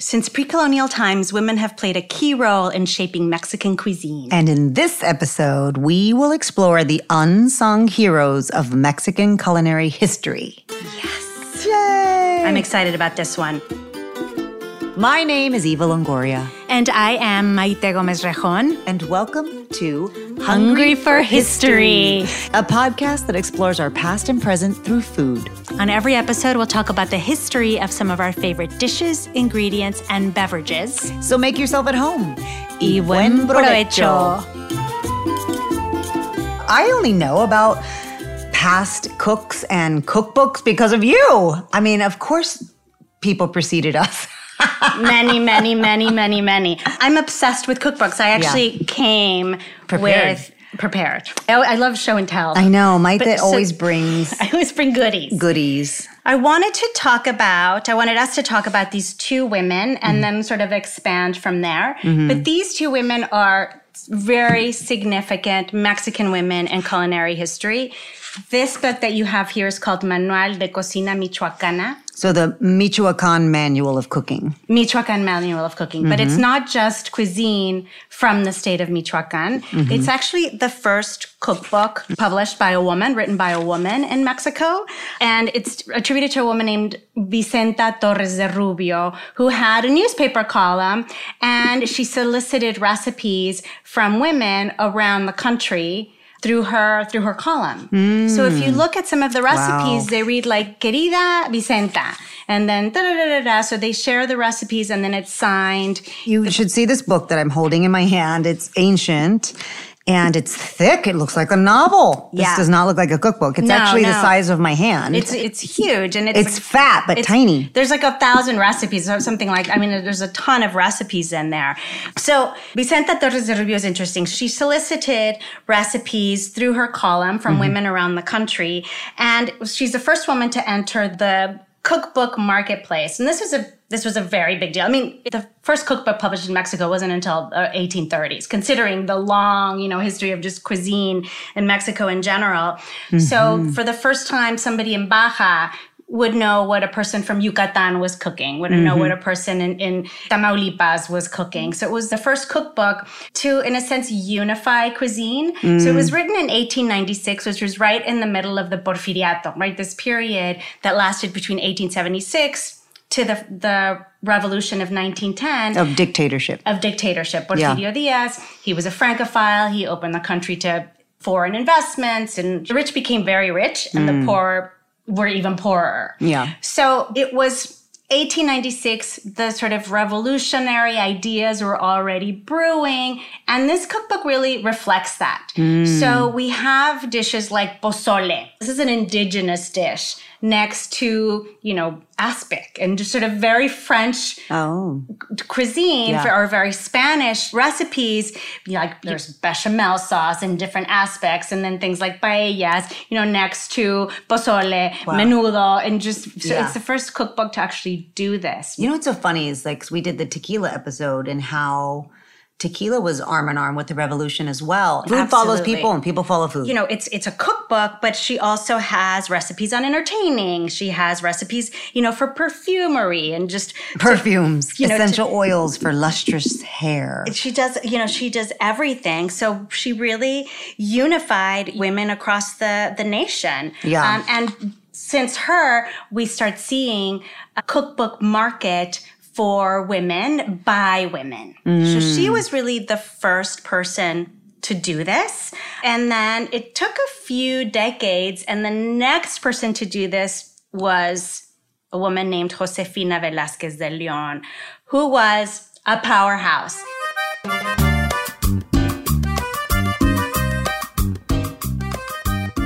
Since pre colonial times, women have played a key role in shaping Mexican cuisine. And in this episode, we will explore the unsung heroes of Mexican culinary history. yes. Yay! I'm excited about this one. My name is Eva Longoria, And I am Maite Gomez Rejon. and welcome to Hungry for History. a podcast that explores our past and present through food. On every episode, we'll talk about the history of some of our favorite dishes, ingredients, and beverages. So make yourself at home. Y buen provecho. I only know about past cooks and cookbooks because of you. I mean, of course, people preceded us. many, many, many, many, many. I'm obsessed with cookbooks. I actually came Prepared. with prepared. I, I love show and tell. I know, Mike But that so- always brings I always bring goodies. goodies. I wanted to talk about, I wanted us to talk about these two women and mm. then sort of expand from there. Mm-hmm. But these two women are very significant Mexican women in culinary history. This book that you have here is called Manual de Cocina Michoacana. So the Michoacan Manual of Cooking. Michoacan Manual of Cooking, but it's mm-hmm. not just cuisine from the state of Michoacan. Mm-hmm. It's actually the first cookbook published by a woman, written by a woman in Mexico. And it's attributed to a woman named Vicenta Torres de Rubio, who had a newspaper column and she solicited recipes from women around the country through her through her column. So if you mm. look at some of the recipes, Wow. they read like querida Vicenta and then da da da da da. So they share the recipes and then it's signed. You should see this book that I'm holding in my hand. It's ancient and it's thick. It looks like a novel. This Yeah. does not look like a cookbook. It's No, actually the size of my hand. It's it's huge and it's It's fat, but it's- tiny. There's like a thousand recipes or something like. I mean, there's a ton of recipes in there. So Vicenta Torres de Rubio is interesting. She solicited recipes through her column from mm-hmm. women around the country, and she's the first woman to enter the cookbook marketplace. And this was a this was a very big deal. I mean, the first cookbook published in Mexico wasn't until the 1830s, considering the long, you know, history of just cuisine in Mexico in general. So mm-hmm. for the first time, somebody in Baja would know what a person from Yucatan was cooking, would know what mm-hmm. a person in, in Tamaulipas was cooking. So it was the first cookbook to, in a sense, unify cuisine. So it was mm. written in 1896, which was right in the middle of the Porfiriato, right? This period that lasted between 1876 to the, the revolution of 1910 Of dictatorship. of dictatorship. Porfirio Diaz, he was a Francophile. He opened the country to foreign investments, and the rich became very rich, and the mm. poor were even poorer. Yeah. So it was 1896, the sort of revolutionary ideas were already brewing, and this cookbook really reflects that. Mm. So we have dishes like pozole. This is an indigenous dish next to, you know, aspic and just sort of very French Oh. cuisine Yeah. for, or very Spanish recipes. Like there's bechamel sauce and different aspects, and then things like paellas, you know, next to pozole, menudo, and just so Yeah. it's the first cookbook to actually do this. You know what's so funny is like we did the tequila episode and how tequila was arm in arm with the revolution as well. Food follows people and people follow food. you know, it's it's a cookbook, but she also has recipes on entertaining. She has recipes, you know, for perfumery and just Perfumes, you know, to- essential oils for lustrous hair. she does you know she does everything so she really unified women across the the nation Yeah. um, and since her we start seeing a cookbook market for women by women. So she mm. was really the first person to do this. And then it took a few decades. And the next person to do this was a woman named Josefina Velázquez de León, who was a powerhouse.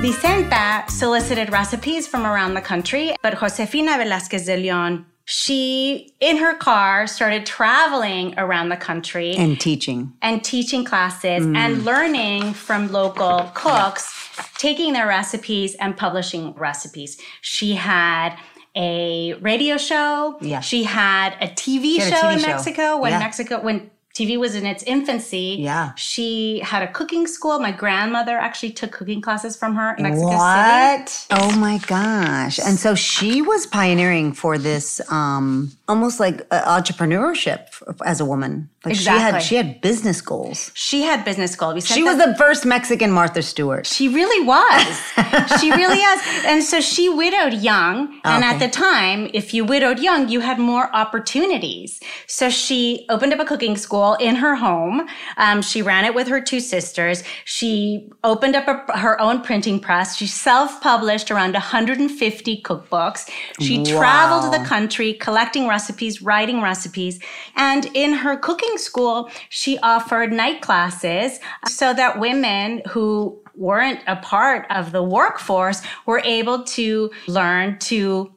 Vicenta solicited recipes from around the country, but Josefina Velázquez de León, she, in her car, started traveling around the country and teaching. and teaching classes Mm. and learning from local cooks, taking their recipes and publishing recipes. She had a radio show. Yeah. She had a TV She had a show TV in show. Mexico when Yeah. Mexico when TV was in its infancy. Yeah. She had a cooking school. My grandmother actually took cooking classes from her in Mexico City. What? Oh my gosh. And so she was pioneering for this um almost like uh, entrepreneurship as a woman. Like she had she had business goals. She had business goals. We said She was the first Mexican Martha Stewart. She really was. she really is. And so she widowed young. And at the time, if you widowed young, you had more opportunities. So she opened up a cooking school in her home. Um, she ran it with her two sisters. She opened up a, her own printing press. She self published around 150 cookbooks. She traveled the country collecting recipes, writing recipes. And in her cooking school, she offered night classes uh, so that women who weren't a part of the workforce were able to learn to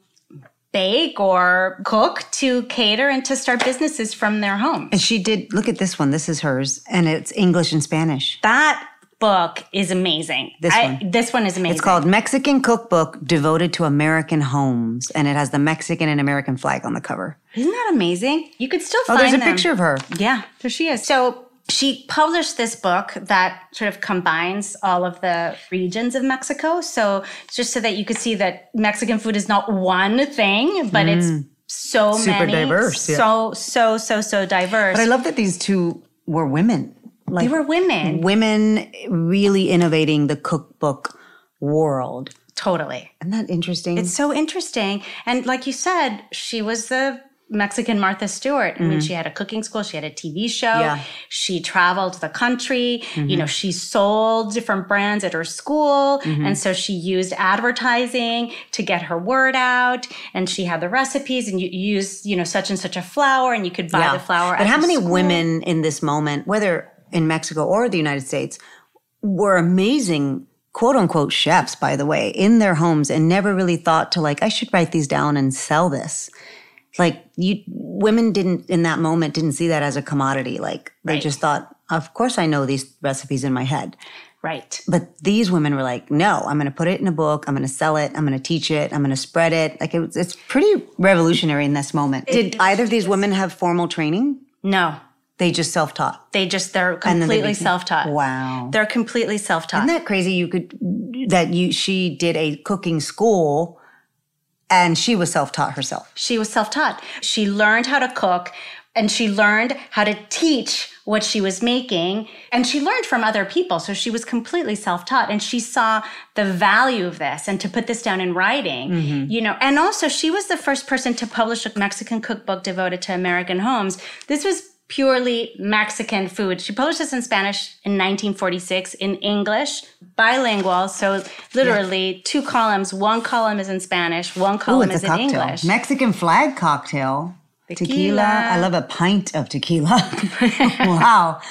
bake or cook to cater and to start businesses from their home. And she did look at this one. This is hers. And it's English and Spanish. That book is amazing. This I- one. This one is amazing. It's called Mexican Cookbook Devoted to American Homes. And it has the Mexican and American flag on the cover. Isn't that amazing? You could still find. It. Oh, there's a them. picture of her. Yeah, there she is. So she published this book that sort of combines all of the regions of Mexico. So just so that you could see that Mexican food is not one thing, but it's so Mm. Super many, diverse, yeah. so so so so diverse. But I love that these two were women. Like they were women, women really innovating the cookbook world. totally. Isn't that interesting? It's so interesting. And like you said, she was the Mexican Martha Stewart. I mean, she had a cooking school, she had a TV show, Mm-hmm. Yeah. Mm-hmm. she traveled the country, you know, she sold different brands at her school. And so she used advertising to get her word out. And she had the recipes and you use, you know, such and such a flour and you could buy the flour. But how many school. women in this moment, whether in Mexico or the United States, were amazing quote unquote chefs, by the way, in their homes and never really thought to like, I should write these down and sell this. Like you women didn't in that moment didn't see that as a commodity. Like they Right. just thought, of course I know these recipes in my head. Right. But these women were like, no, I'm going to put it in a book. I'm going to sell it. I'm going to teach it. I'm going to spread it. Like it it's pretty revolutionary in this moment. Did either of these women have formal training? No, They just self taught. they just, they're they completely self taught. Wow. They're completely self taught. Isn't that crazy? You could that you she did a cooking school And she was self taught herself. She was self taught. She learned how to cook and she learned how to teach what she was making and she learned from other people so she was completely self-taught and she saw the value of this and to put this down in writing mm-hmm. you know and also she was the first person to publish a mexican cookbook devoted to american homes this was purely Mexican food. She published this in Spanish in 1946, in English, bilingual. So literally yeah. two columns. One column is in Spanish, one column Ooh, is in English. Mexican flag cocktail. Tequila. tequila. I love a pint of tequila. wow.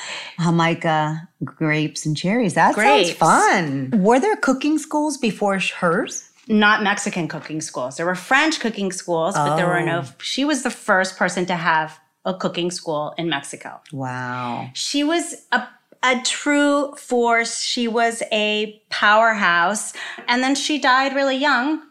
Jamaica, grapes, and cherries. That grapes. sounds fun. Were there cooking schools before hers? Not Mexican cooking schools. There were French cooking schools, but oh. there were no. Oh. She was the first person to have a cooking school in Mexico. Wow. She was a a true force. She was a powerhouse. And then she died really young.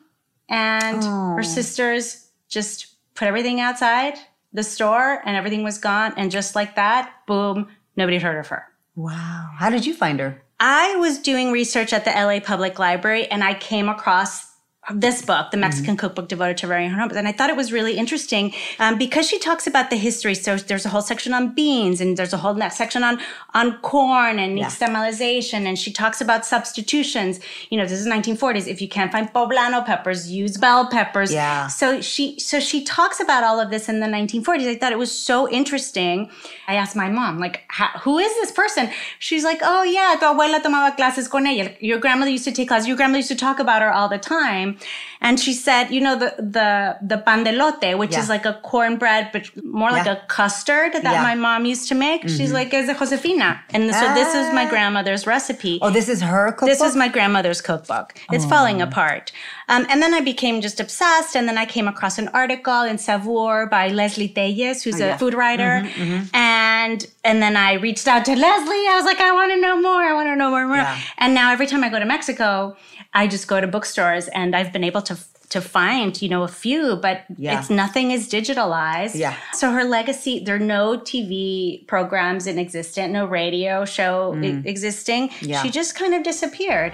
And oh. her sisters just put everything outside the store and everything was gone. And just like that, boom, nobody heard of her. Wow. How did you find her? I was doing research at the LA Public Library and I came across this book, the Mexican mm-hmm. cookbook devoted to Rary Homes. And I thought it was really interesting um, because she talks about the history. So there's a whole section on beans and there's a whole section on, on corn and yeah. nixtamalization. And she talks about substitutions. You know, this is 1940s. If you can't find poblano peppers, use bell peppers. Yeah. So she, so she talks about all of this in the 1940s. I thought it was so interesting. I asked my mom, like, who is this person? She's like, oh yeah, tu abuela tomaba clases con ella. Your grandmother used to take classes. Your grandmother used to talk about her all the time time. And she said, you know, the, the, the pandelote, which yeah. is like a cornbread, but more like a custard that yeah. my mom used to make. Mm-hmm. She's like, es de Josefina. And so this is my ah. grandmother's recipe. Oh, this is her cookbook? This is my grandmother's cookbook. It's oh. falling apart. Um, and then I became just obsessed. And then I came across an article in Saveur by Lesley Téllez, who's oh, yeah. a food writer. Mm-hmm, mm-hmm. And, and then I reached out to Leslie. I was like, I want to know more. I want to know more, more. And now every time I go to Mexico, I just go to bookstores and I've been able to to find, you know, a few, but yeah. it's nothing is digitalized. Yeah. So her legacy, there are no TV programs in existence, no radio show mm. existing. Yeah. She just kind of disappeared.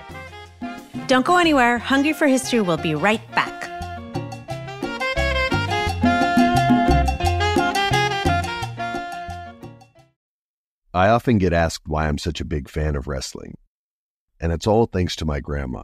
Don't go anywhere. Hungry for History will be right back. I often get asked why I'm such a big fan of wrestling. And it's all thanks to my grandma.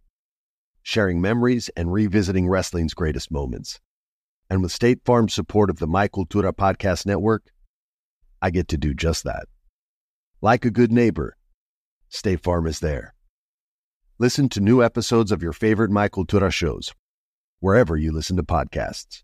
sharing memories and revisiting wrestling's greatest moments. And with State Farm's support of the My Cultura Podcast Network, I get to do just that. Like a good neighbor, State Farm is there. Listen to new episodes of your favorite My Cultura shows, wherever you listen to podcasts.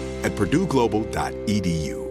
at purdueglobal.edu.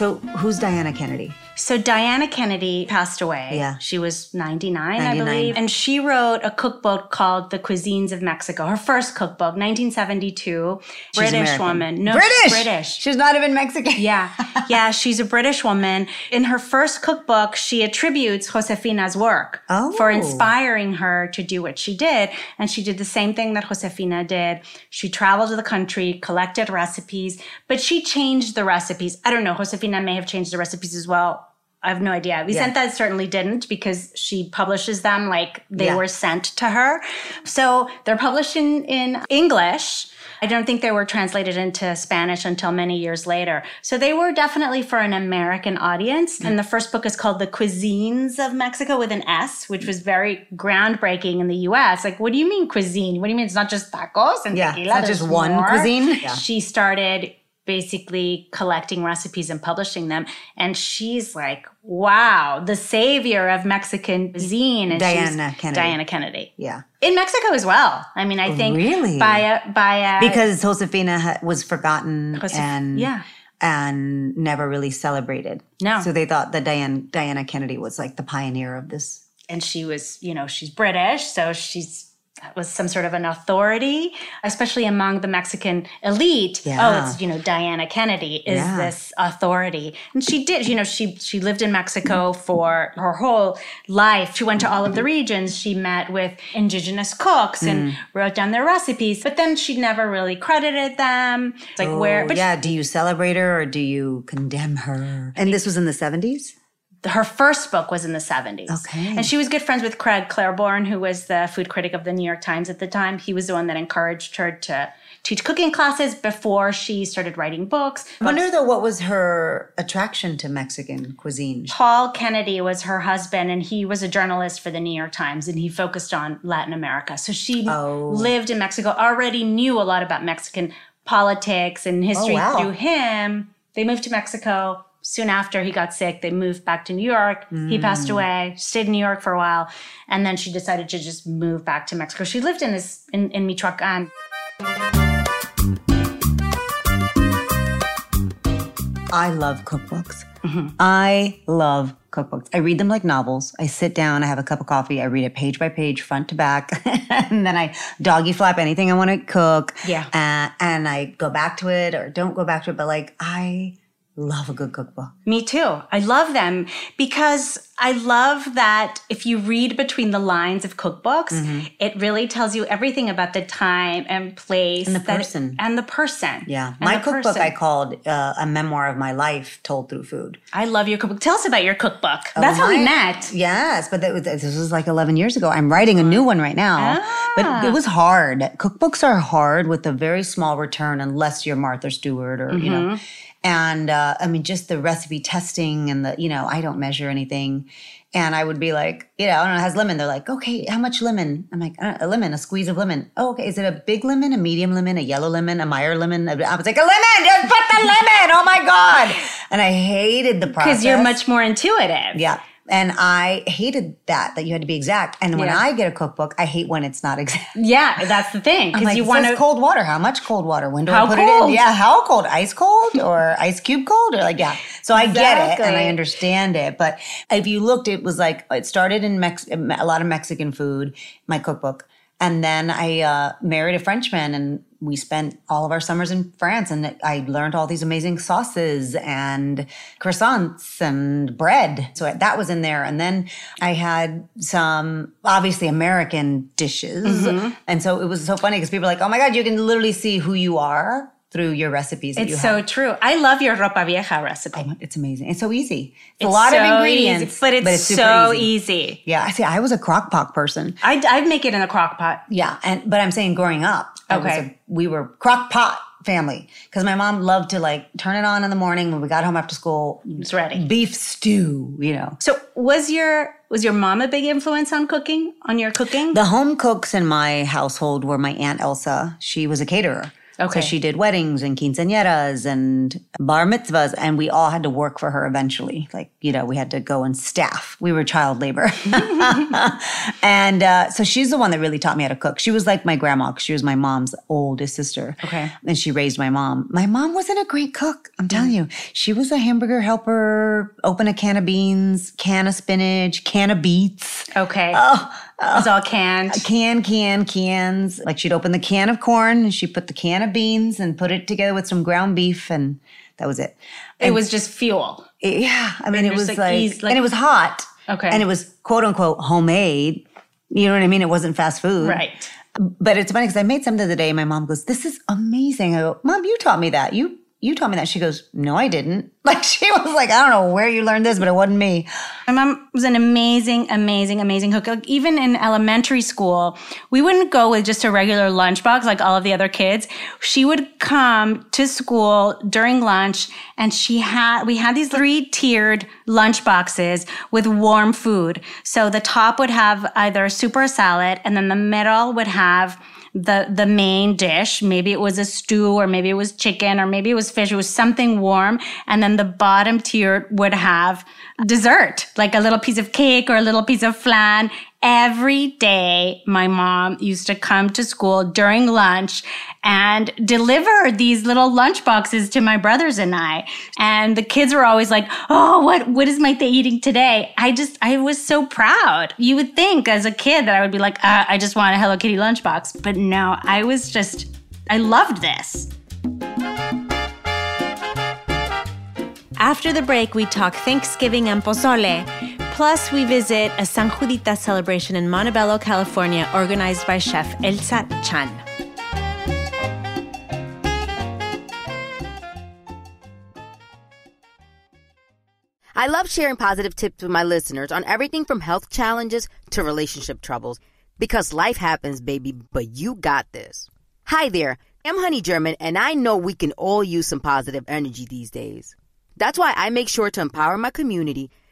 So who's Diana Kennedy? So Diana Kennedy passed away. Yeah. She was 99, 99. I believe. And she wrote a cookbook called The Cuisines of Mexico. Her first cookbook, 1972. She's British American. woman. No, British! British. She's not even Mexican. Yeah. Yeah, she's a British woman. In her first cookbook, she attributes Josefina's work Oh. for inspiring her to do what she did. And she did the same thing that Josefina did. She traveled to the country, collected recipes, but she changed the recipes. I don't know, Josefina may have changed the recipes as well. I have no idea. Vicenta certainly didn't because she publishes them like they Yeah. were sent to her. So they're published in, in English. I don't think they were translated into Spanish until many years later. So they were definitely for an American audience. And the first book is called The Cuisines of Mexico with an S, which was very groundbreaking in the US. Like, what do you mean cuisine? What do you mean it's not just tacos and Yeah, tequila? it's not just one more. cuisine. Yeah. She started basically collecting recipes and publishing them. And she's like, wow, the savior of Mexican cuisine. And Diana Kennedy. Diana Kennedy. Yeah. In Mexico as well. I mean, I think Really? by a by a Because Josefina was forgotten Josef- and yeah. and never really celebrated. No. So they thought that Diane Diana Kennedy was like the pioneer of this. and she was, you know, she's British, so she's was some sort of an authority, especially among the Mexican elite. Yeah. Oh, it's you know Diana Kennedy is Yeah. this authority, and she did. You know, she she lived in Mexico for her whole life. She went to all of the regions. She met with indigenous cooks and Mm. wrote down their recipes, but then she never really credited them. It's like where, Oh, but yeah, do you celebrate her or do you condemn her? And this was in the 70s? Her first book was in the 70s. Okay. And she was good friends with Craig Claiborne, who was the food critic of the New York Times at the time. He was the one that encouraged her to teach cooking classes before she started writing books. I wonder though what was her attraction to Mexican cuisine? Paul Kennedy was her husband, and he was a journalist for the New York Times, and he focused on Latin America. So she Oh. lived in Mexico, already knew a lot about Mexican politics and history oh, wow. through him. They moved to Mexico. Soon after he got sick, they moved back to New York. He passed Mm. away, stayed in New York for a while, and then she decided to just move back to Mexico. She lived in this in, in Michoacan. I love cookbooks. Mm-hmm. I love cookbooks. I read them like novels. I sit down, I have a cup of coffee, I read it page by page, front to back, and then I doggy flap anything I want to cook. Yeah. Uh, and I go back to it or don't go back to it. But like, I love a good cookbook. Me too. I love them because I love that if you read between the lines of cookbooks, it really tells you everything about the time and place And the person. and the person. Yeah. My cookbook person. I called uh, A Memoir of My Life Told Through Food. I love your cookbook. Tell us about your cookbook. That's how we Oh, met. Yes, but that this was like 11 years ago. I'm writing a new one right now. Ah. But it was hard. Cookbooks are hard with a very small return unless you're Martha Stewart or, you know. And uh, I mean, just the recipe testing and the, you know, I don't measure anything. And I would be like, you know, I don't know, it has lemon. They're like, okay, how much lemon? I'm like, a lemon, a squeeze of lemon. Oh, okay. Is it a big lemon, a medium lemon, a yellow lemon, a Meyer lemon? I was like, a lemon, just put the lemon. Oh my God. And I hated the process. Because you're much more intuitive. Yeah. And I hated that, that you had to be exact. And when Yeah. I get a cookbook, I hate when it's not exact. Yeah, that's the thing. Because like, you want cold water. How much cold water? When do How I put it in? Yeah, how cold? Ice cold or ice cube cold? Or like, yeah. So I get it and I understand it. But if you looked, it was like, it started in Mex- a lot of Mexican food, my cookbook. And then I uh, married a Frenchman and we spent all of our summers in France and I learned all these amazing sauces and croissants and bread. So that was in there. And then I had some obviously American dishes. Mhm. And so it was so funny because people are like, oh my God, you can literally see who you are through your recipes. that you It's so have. true. I love your ropa vieja recipe. Oh, it's amazing. It's so easy. It's, a It's lot of ingredients, easy, but it's, super so easy. Yeah, I see. I was a crock pot person. I I make it in a crock pot. Yeah, and but I'm saying growing up, Okay. a- we were crock pot family because my mom loved to like turn it on in the morning when we got home after school. It's ready. Beef stew, you know. So was your was your mom a big influence on cooking? On your cooking? The home cooks in my household were my aunt Elsa. She was a caterer. Okay. So she did weddings and quinceañeras and bar mitzvahs, and we all had to work for her eventually. Like, you know, we had to go and staff. We were child labor. and uh, so she's the one that really taught me how to cook. She was like my grandma, she was my mom's oldest sister. Okay. And she raised my mom. My mom wasn't a great cook. I'm telling you. She was a hamburger helper, open a can of beans, can of spinach, can of beets. Okay. Oh, It's all canned. Can, can, cans. Like she'd open the can of corn and she'd put the can of beans and put it together with some ground beef and that was it. It was just fuel. it- yeah. I mean, And it was like like, like- and it was hot. Okay. And it was quote unquote homemade. You know what I mean? It wasn't fast food. Right. But it's funny because I made some the other day and my mom goes, This is amazing. I go, Mom, you taught me that. You you told me that. She goes, No, I didn't. Like she was like, I don't know where you learned this, but it wasn't me. My mom was an amazing, amazing, amazing cook. Like even in elementary school, we wouldn't go with just a regular lunchbox like all of the other kids. She would come to school during lunch and she had, we had these three tiered lunch boxes with warm food. So the top would have either a a salad and then the middle would have the the main dish. Maybe it was a stew or maybe it was chicken or maybe it was fish. It was something warm. And then the bottom tier would have dessert like a little piece of cake or a little piece of flan every day my mom used to come to school during lunch and deliver these little lunch boxes to my brothers and I. And the kids were always like oh what what is my day eating today? I just I was so proud. You would think as a kid that I would be like uh, I just want a Hello Kitty lunchbox but no I was just I loved this. After the break, we talk Thanksgiving and pozole. Plus, we visit a San Judita celebration in Montebello, California, organized by chef Elsa Chan. I love sharing positive tips with my listeners on everything from health challenges to relationship troubles because life happens, baby, but you got this. Hi there, I'm Honey German, and I know we can all use some positive energy these days. That's why I make sure to empower my community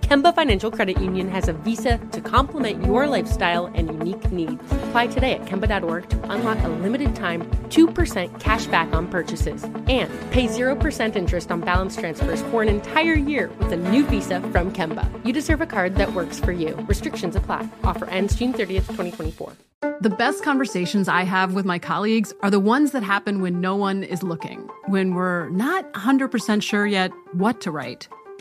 Kemba Financial Credit Union has a visa to complement your lifestyle and unique needs. Apply today at Kemba.org to unlock a limited time 2% cash back on purchases and pay 0% interest on balance transfers for an entire year with a new visa from Kemba. You deserve a card that works for you. Restrictions apply. Offer ends June 30th, 2024. The best conversations I have with my colleagues are the ones that happen when no one is looking, when we're not 100% sure yet what to write.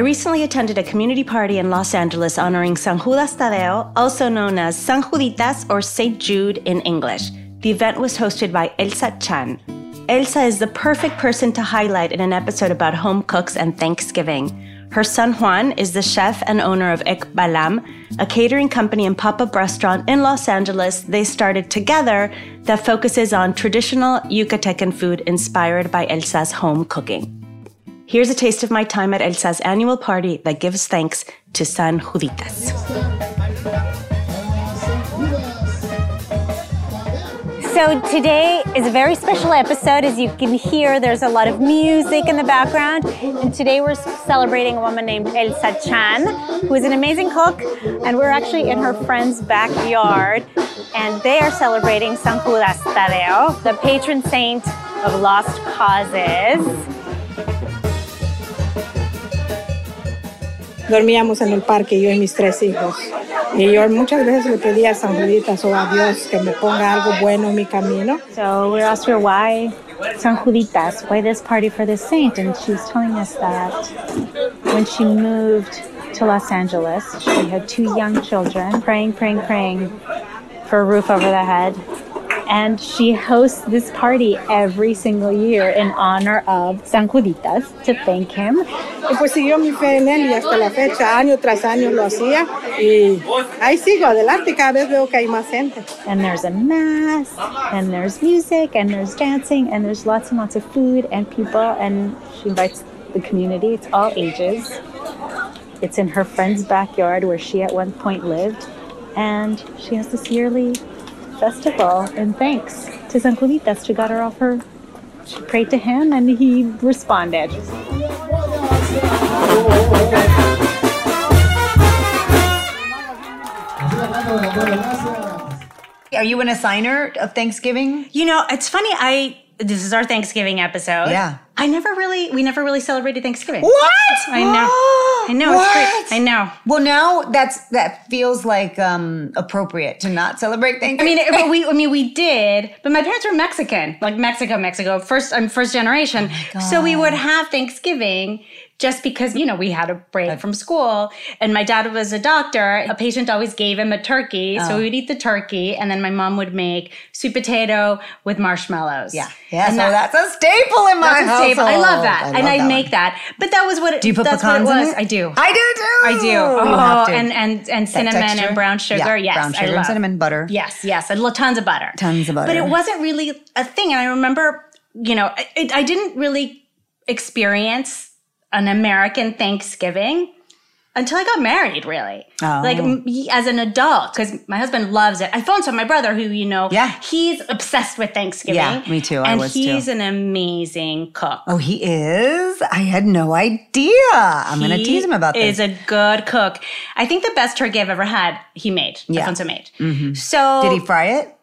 I recently attended a community party in Los Angeles honoring San Judas Tadeo, also known as San Juditas or St. Jude in English. The event was hosted by Elsa Chan. Elsa is the perfect person to highlight in an episode about home cooks and Thanksgiving. Her son Juan is the chef and owner of Ek'Balam, a catering company and pop up restaurant in Los Angeles they started together that focuses on traditional Yucatecan food inspired by Elsa's home cooking. Here's a taste of my time at Elsa's annual party that gives thanks to San Juditas. So today is a very special episode. As you can hear, there's a lot of music in the background. And today we're celebrating a woman named Elsa Chan, who is an amazing cook. And we're actually in her friend's backyard. And they are celebrating San Judas Tadeo, the patron saint of lost causes. Dormíamos en el parque, yo y mis tres hijos. Y yo muchas veces le pedía a San Juditas o a Dios que me ponga algo bueno en mi camino. So we asked her why San Juditas, why this party for this saint? And she was telling us that when she moved to Los Angeles, she had two young children, praying, praying, praying for a roof over their head and she hosts this party every single year in honor of San Juditas to thank him. Pues siguió mi fe en él y hasta la fecha, año tras año lo hacía y ahí sigo adelante, cada vez veo que hay más gente. And there's a mass, and there's music, and there's dancing, and there's lots and lots of food and people, and she invites the community, it's all ages. It's in her friend's backyard where she at one point lived, and she has this yearly festival and thanks to San Juditas. She got her off her, she prayed to him and he responded. Are you an assigner of Thanksgiving? You know, it's funny. I this is our Thanksgiving episode. Yeah. I never really, we never really celebrated Thanksgiving. What? I know. I know. It's great. I know. Well, now that's that feels like um appropriate to not celebrate Thanksgiving. I mean, but we, I mean, we did, but my parents were Mexican, like Mexico, Mexico. First, I'm first generation, so we would have Thanksgiving just because you know we had a break from school, and my dad was a doctor. A patient always gave him a turkey, so Oh. we would eat the turkey, and then my mom would make sweet potato with marshmallows. Yeah. Yeah, And so that's a staple in my that's I love that. I and love I'd that make one. that. But that was what it, Do you put that's pecans what it was. I do. I do too. I do. Oh, and and and cinnamon and brown sugar. Yeah, yes, brown I sugar and love. cinnamon butter. Yes, yes, and lo- tons of butter. Tons of butter. But it wasn't really a thing, and I remember, you know, I, I- I didn't really experience an American Thanksgiving until I got married, really. Oh. Like as an adult, because my husband loves it. Alfonso my brother, who you know, yeah, he's obsessed with Thanksgiving. Yeah, me too. I and was he's too. an amazing cook. Oh, he is? I had no idea. I'm going to tease him about this. Is a good cook. I think the best turkey I've ever had, he made. Yeah. Alfonso made. Mhm. So Did he fry it?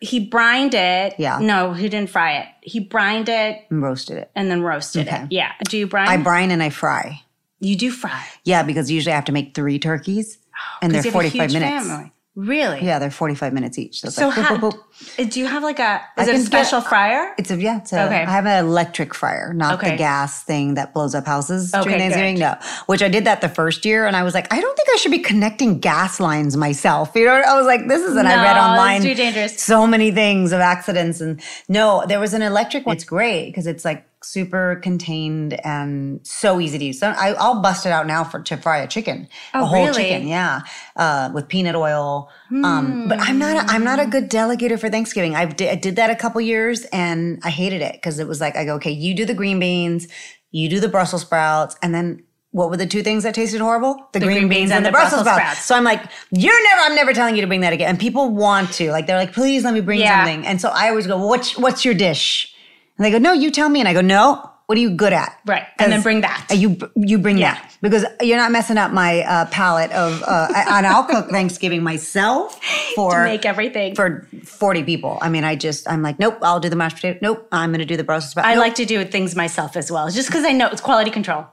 He brined it. Yeah. No, he didn't fry it. He brined it And roasted it. and then roasted Okay. it. Yeah. Do you brine? I brine and I fry. You do fry. Yeah, because usually I have to make three turkeys and they're 'Cause you have a 45 huge minutes. family. Really? Yeah, they're 45 minutes each. So, So like, boop, how, boop, boop. uh, do you have like a, I is it a special get- fryer? It's a yeah. It's a, Okay. I have an electric fryer, not Okay. the gas thing that blows up houses Okay, during Thanksgiving. good. No, which I did that the first year, and I was like, I don't think I should be connecting gas lines myself. You know, I was like, this is, and I read online too dangerous. so many things of accidents, and no, there was an electric one. It's great because it's like super contained and so easy to use. So I, I'll bust it out now for to fry a chicken, Oh, a whole really? chicken, yeah, uh, with peanut oil. Um, but I'm not a, I'm not a good delegator for Thanksgiving. I did, I did that a couple years and I hated it because it was like I go, okay, you do the green beans, you do the Brussels sprouts, and then. What were the two things that tasted horrible? The, green, beans, and, the Brussels, sprouts. So I'm like, you're never, I'm never telling you to bring that again. And people want to, like, they're like, please let me bring Yeah. something. And so I always go, well, what's, what's your dish? And they go, no, you tell me. And I go, no, what are you good at? Right. And then bring that. Uh, You you bring that because you're not messing up my uh, palate of. Uh, and I'll cook Thanksgiving myself for To make everything. for forty people. I mean, I just I'm like, nope, I'll do the mashed potato. Nope, I'm going to do the Brussels sprouts. I Nope. like to do things myself as well, just because I know it's quality control.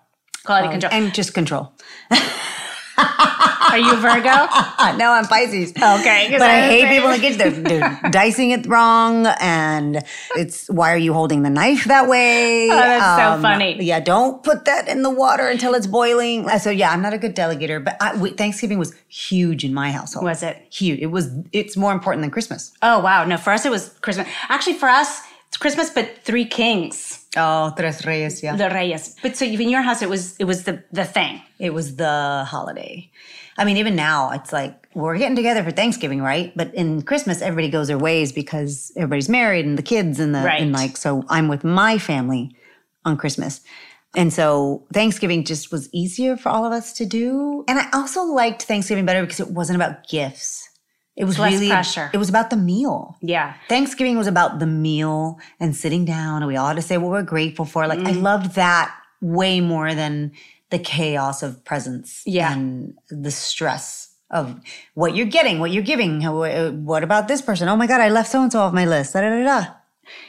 Quality Oh, control. and just control. Are you Virgo? no, I'm Pisces. Okay. but I I hate people in the kitchen. They're, they're dicing it wrong, and it's why are you holding the knife that way? Um, Oh, that's so funny. Yeah, don't put that in the water until it's boiling. Uh, So yeah, I'm not a good delegator, but I, Thanksgiving was huge in my household. Was it? huge? It was. It's more important than Christmas. Oh wow! No, for us it was Christmas. Actually, for us it's Christmas, but Three Kings. Oh, Tres Reyes, yeah. The Reyes. But so in your house, it was it was the the thing. It was the holiday. I mean, even now, it's like we're getting together for Thanksgiving, right? But in Christmas, everybody goes their ways because everybody's married and the kids and the Right. and like. So I'm with my family on Christmas, and so Thanksgiving just was easier for all of us to do. And I also liked Thanksgiving better because it wasn't about gifts. It was Less really pressure. It was about the meal. Yeah. Thanksgiving was about the meal and sitting down, and we all had to say what we're grateful for. Like I loved that way more than the chaos of presents Yeah. and the stress of what you're getting, what you're giving. How- uh, What about this person? Oh my god, I left so and so off my list. Da, da, da, da.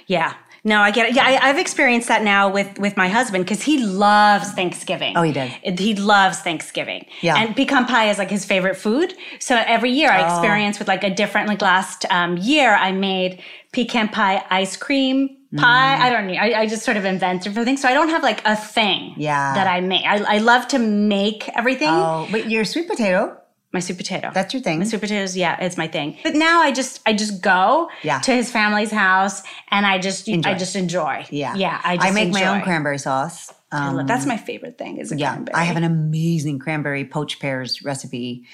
Yeah. No, I get it. Yeah, I, I've experienced that now with with my husband because he loves Thanksgiving. Oh, he did. He loves Thanksgiving. Yeah. And pecan pie is like his favorite food. So every year I Oh. experience with like a different. Like last um, year, I made pecan pie ice cream pie. Mm. I don't know. I, I just sort of invented for things. So I don't have like a thing. Yeah. That I make. I, I love to make everything. Oh, but your sweet potato. My sweet potato. That's your thing. My sweet potatoes, yeah, it's my thing. But now I just I just go Yeah. to his family's house and I just Enjoy. I just enjoy. Yeah, Yeah. I just make my own cranberry sauce. I love- Um, that's my favorite thing is a yeah, cranberry. I have an amazing cranberry poached pears recipe.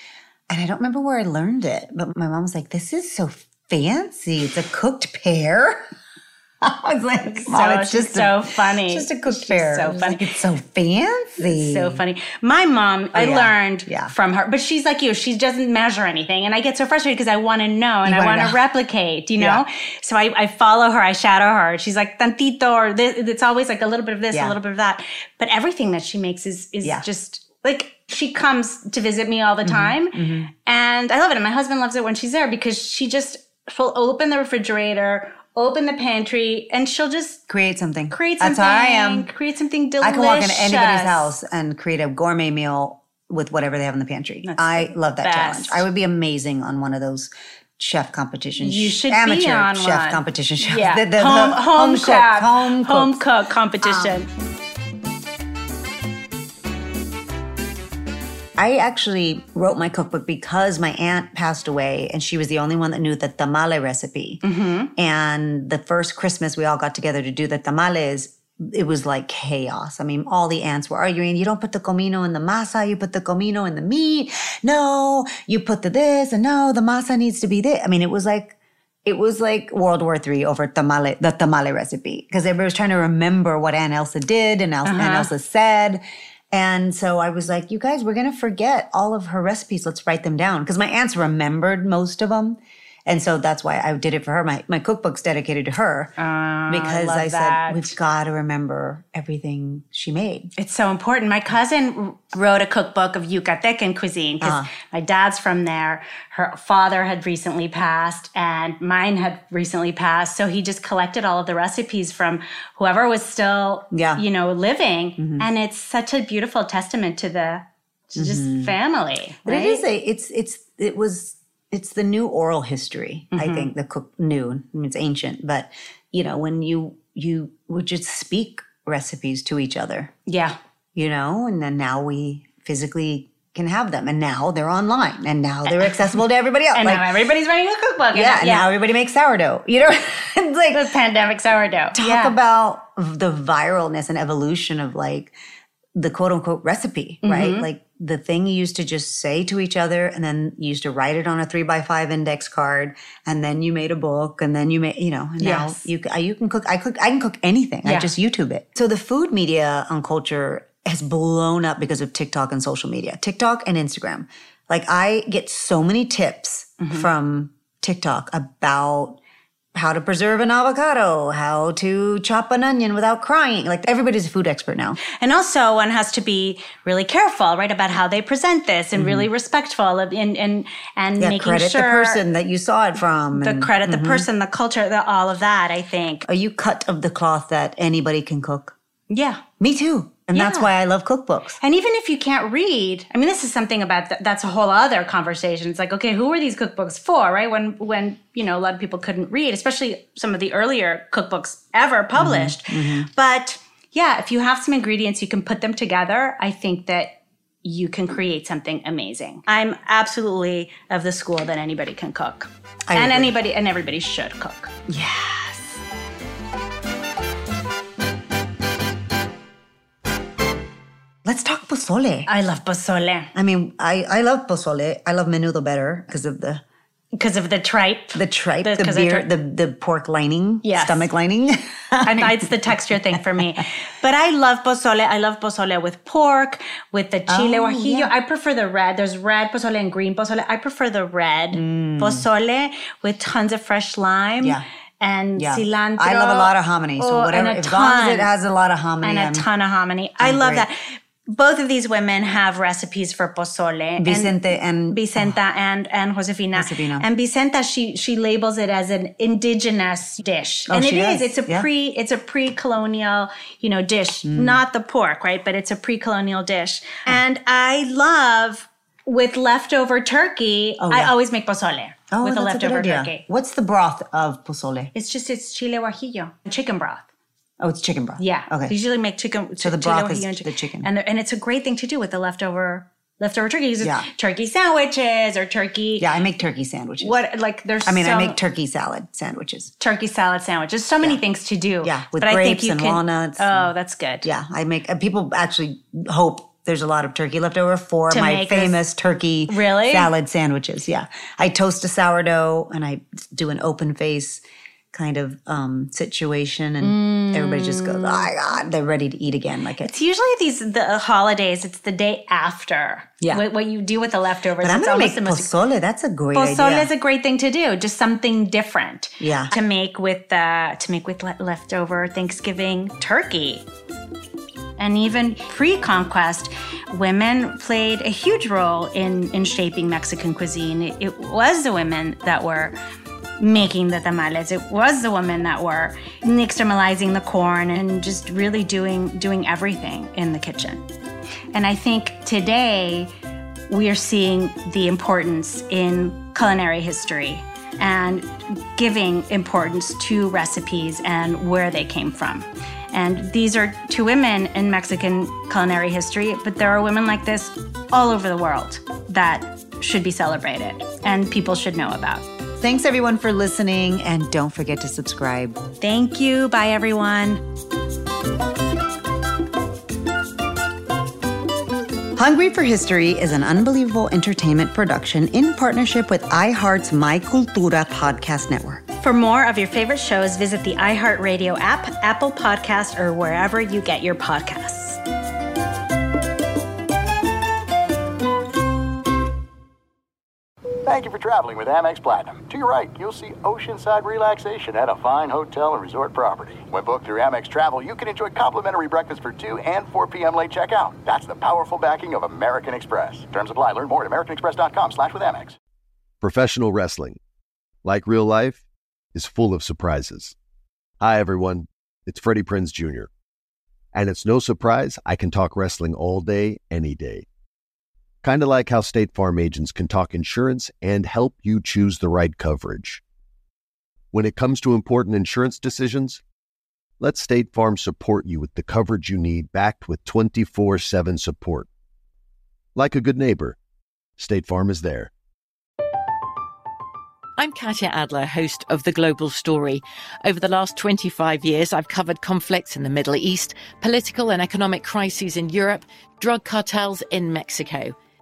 And I don't remember where I learned it, but my mom was like, this is so fancy. It's a cooked pear. I was like, so, it's she's just so a, funny. it's just a cooked She's pear. So funny. like, it's so fancy. so funny. My mom, I Oh, yeah. learned Yeah. from her, but she's like you. She doesn't measure anything, and I get so frustrated because I want to know and You I want to replicate. You know, Yeah. so I, I follow her. I shadow her. She's like tantito, or this. It's always like a little bit of this, a little bit of that. But everything that she makes is is just like she comes to visit me all the Mm-hmm. time, and I love it. And my husband loves it when she's there because she just will open the refrigerator. Open the pantry and she'll just Create something. create something. That's how I am. Create something delicious. I can walk into anybody's house and create a gourmet meal with whatever they have in the pantry. I love that best. challenge. I would be amazing on one of those chef competitions. You should amateur be on chef one. competition shows. Yeah, The- the- the home, home, cook, chef, home, home cook. cook competition. Um, I actually wrote my cookbook because my aunt passed away and she was the only one that knew the tamale recipe. Mm-hmm. And the first Christmas we all got together to do the tamales, it was like chaos. I mean, all the aunts were arguing, you don't put the comino in the masa, you put the comino in the meat. No, you put the this, and no, the masa needs to be this. I mean, it was like, it was like World War III over tamale, the tamale recipe, because everybody was trying to remember what Aunt Elsa did and Aunt Uh-huh. Aunt Elsa said. And so I was like, you guys, we're going to forget all of her recipes. Let's write them down. Because my aunts remembered most of them. And so that's why I did it for her. My, my cookbook's dedicated to her because love I, that. said, we've got to remember everything she made. It's so important. My cousin wrote a cookbook of Yucatecan cuisine because Uh-huh. my dad's from there. Her father had recently passed, and mine had recently passed. So he just collected all of the recipes from whoever was still, Yeah. you know, living. Mhm. And it's such a beautiful testament to the to just Mhm. family. But right? it is a, it's, it's, it was, it's the new oral history. I Mhm. think the cook new, it's ancient, but you know, when you, you would just speak recipes to each other, yeah. you know, and then now we physically can have them. And now they're online and now they're accessible to everybody else. And now everybody's writing a cookbook. yeah, and now everybody makes sourdough. You know, it's like the pandemic sourdough. Talk Yeah. about the viralness and evolution of like the quote unquote recipe, right? Mhm. Like the thing you used to just say to each other, and then you used to write it on a three by five index card, and then you made a book, and then you made, you know, and now you you can cook. I cook. I can cook anything. I just YouTube it. So the food media on culture has blown up because of TikTok and social media, TikTok and Instagram. Like I get so many tips Mm-hmm. from TikTok about how to preserve an avocado, how to chop an onion without crying. Like everybody's a food expert now. And also, one has to be really careful, right, about how they present this and Mhm. really respectful of, and and and Yeah, making credit sure the person that you saw it from. the and- credit, the Mhm. person, the culture, the, all of that. I think. Are you cut of the cloth that anybody can cook? Yeah. Me too. And that's why I love cookbooks. And even if you can't read, I mean, this is something about th- that's a whole other conversation. It's like, okay, who are these cookbooks for, right? When when you know a lot of people couldn't read, especially some of the earlier cookbooks ever published. Mm-hmm. But yeah, if you have some ingredients, you can put them together. I think that you can create something amazing. I'm absolutely of the school that anybody can cook, I and agree. anybody and everybody should cook. Yes. Let's talk pozole. I love pozole. I mean, I, I love pozole. I love menudo better because of the because of the tripe, the tripe, the, I beer, the the pork lining, Yes. stomach lining. I thought it's the texture thing for me. But I love pozole. I love pozole with pork, with the chile Oh, guajillo. yeah. I prefer the red. There's red pozole and green pozole. I prefer the red mm. pozole with tons of fresh lime. Yeah. And Yeah. cilantro. I love a lot of hominy, so Oh, whatever- and a as long as it has a lot of hominy, And a I'm- ton of hominy. I I'm love great. that. Both of these women have recipes for pozole. Vicente and Vicenta and and Josefina. Josefina. And Vicenta, she she labels it as an indigenous dish, Oh, and it is. does. It's a Yeah. pre it's a pre-colonial you know dish, Mm. not the pork, right? But it's a pre-colonial dish, and I love with leftover turkey. Oh, I always make pozole Oh, with the that's a good leftover turkey. What's the broth of pozole? It's just it's chile guajillo, chicken broth. Oh, it's chicken broth. Yeah. Okay. They usually make chicken. So the broth is and the chicken. and and it's a great thing to do with the leftover leftover turkey. You Yeah. Turkey sandwiches or turkey. Yeah, I make turkey sandwiches. What like there's? I mean, I make turkey salad sandwiches. turkey salad sandwiches. So many things to do. Yeah, with but I think grapes you and can, walnuts. Oh, that's good. Yeah, I make. uh, People actually hope there's a lot of turkey left over for To my make this- famous turkey Really? salad sandwiches. Yeah, I toast a sourdough and I do an open face kind of um, situation, and everybody just goes, "Oh my god!" They're ready to eat again. Like it's. It's usually these the holidays. It's the day after. Yeah. What, what you do with the leftovers. But I'm gonna make the most pozole. That's a great Pozole idea. is a great thing to do. Just something different. Yeah. To make with uh, to make with le- leftover Thanksgiving turkey. And even pre-conquest, women played a huge role in in shaping Mexican cuisine. It was the women that were making the tamales. It was the women that were nixtamalizing the corn and just really doing doing everything in the kitchen. And I think today we are seeing the importance in culinary history and giving importance to recipes and where they came from. And these are two women in Mexican culinary history, but there are women like this all over the world that should be celebrated and people should know about. Thanks everyone for listening, and don't forget to subscribe. Thank you. Bye, everyone. Hungry for History is an unbelievable entertainment production in partnership with iHeart's My Cultura podcast network. For more of your favorite shows, visit the iHeartRadio app, Apple Podcast, or wherever you get your podcasts. Thank you for traveling with Amex Platinum. To your right, you'll see oceanside relaxation at a fine hotel and resort property. When booked through Amex Travel, you can enjoy complimentary breakfast for 2 and 4 p.m. late checkout. That's the powerful backing of American Express. Terms apply. Learn more at americanexpress.com slash with Amex. Professional wrestling, like real life, is full of surprises. Hi, everyone. It's Freddie Prinze Jr. And it's no surprise I can talk wrestling all day, any day. Kind of like how State Farm agents can talk insurance and help you choose the right coverage. When it comes to important insurance decisions, let State Farm support you with the coverage you need backed with 24 7 support. Like a good neighbor, State Farm is there. I'm Katya Adler, host of The Global Story. Over the last 25 years, I've covered conflicts in the Middle East, political and economic crises in Europe, drug cartels in Mexico.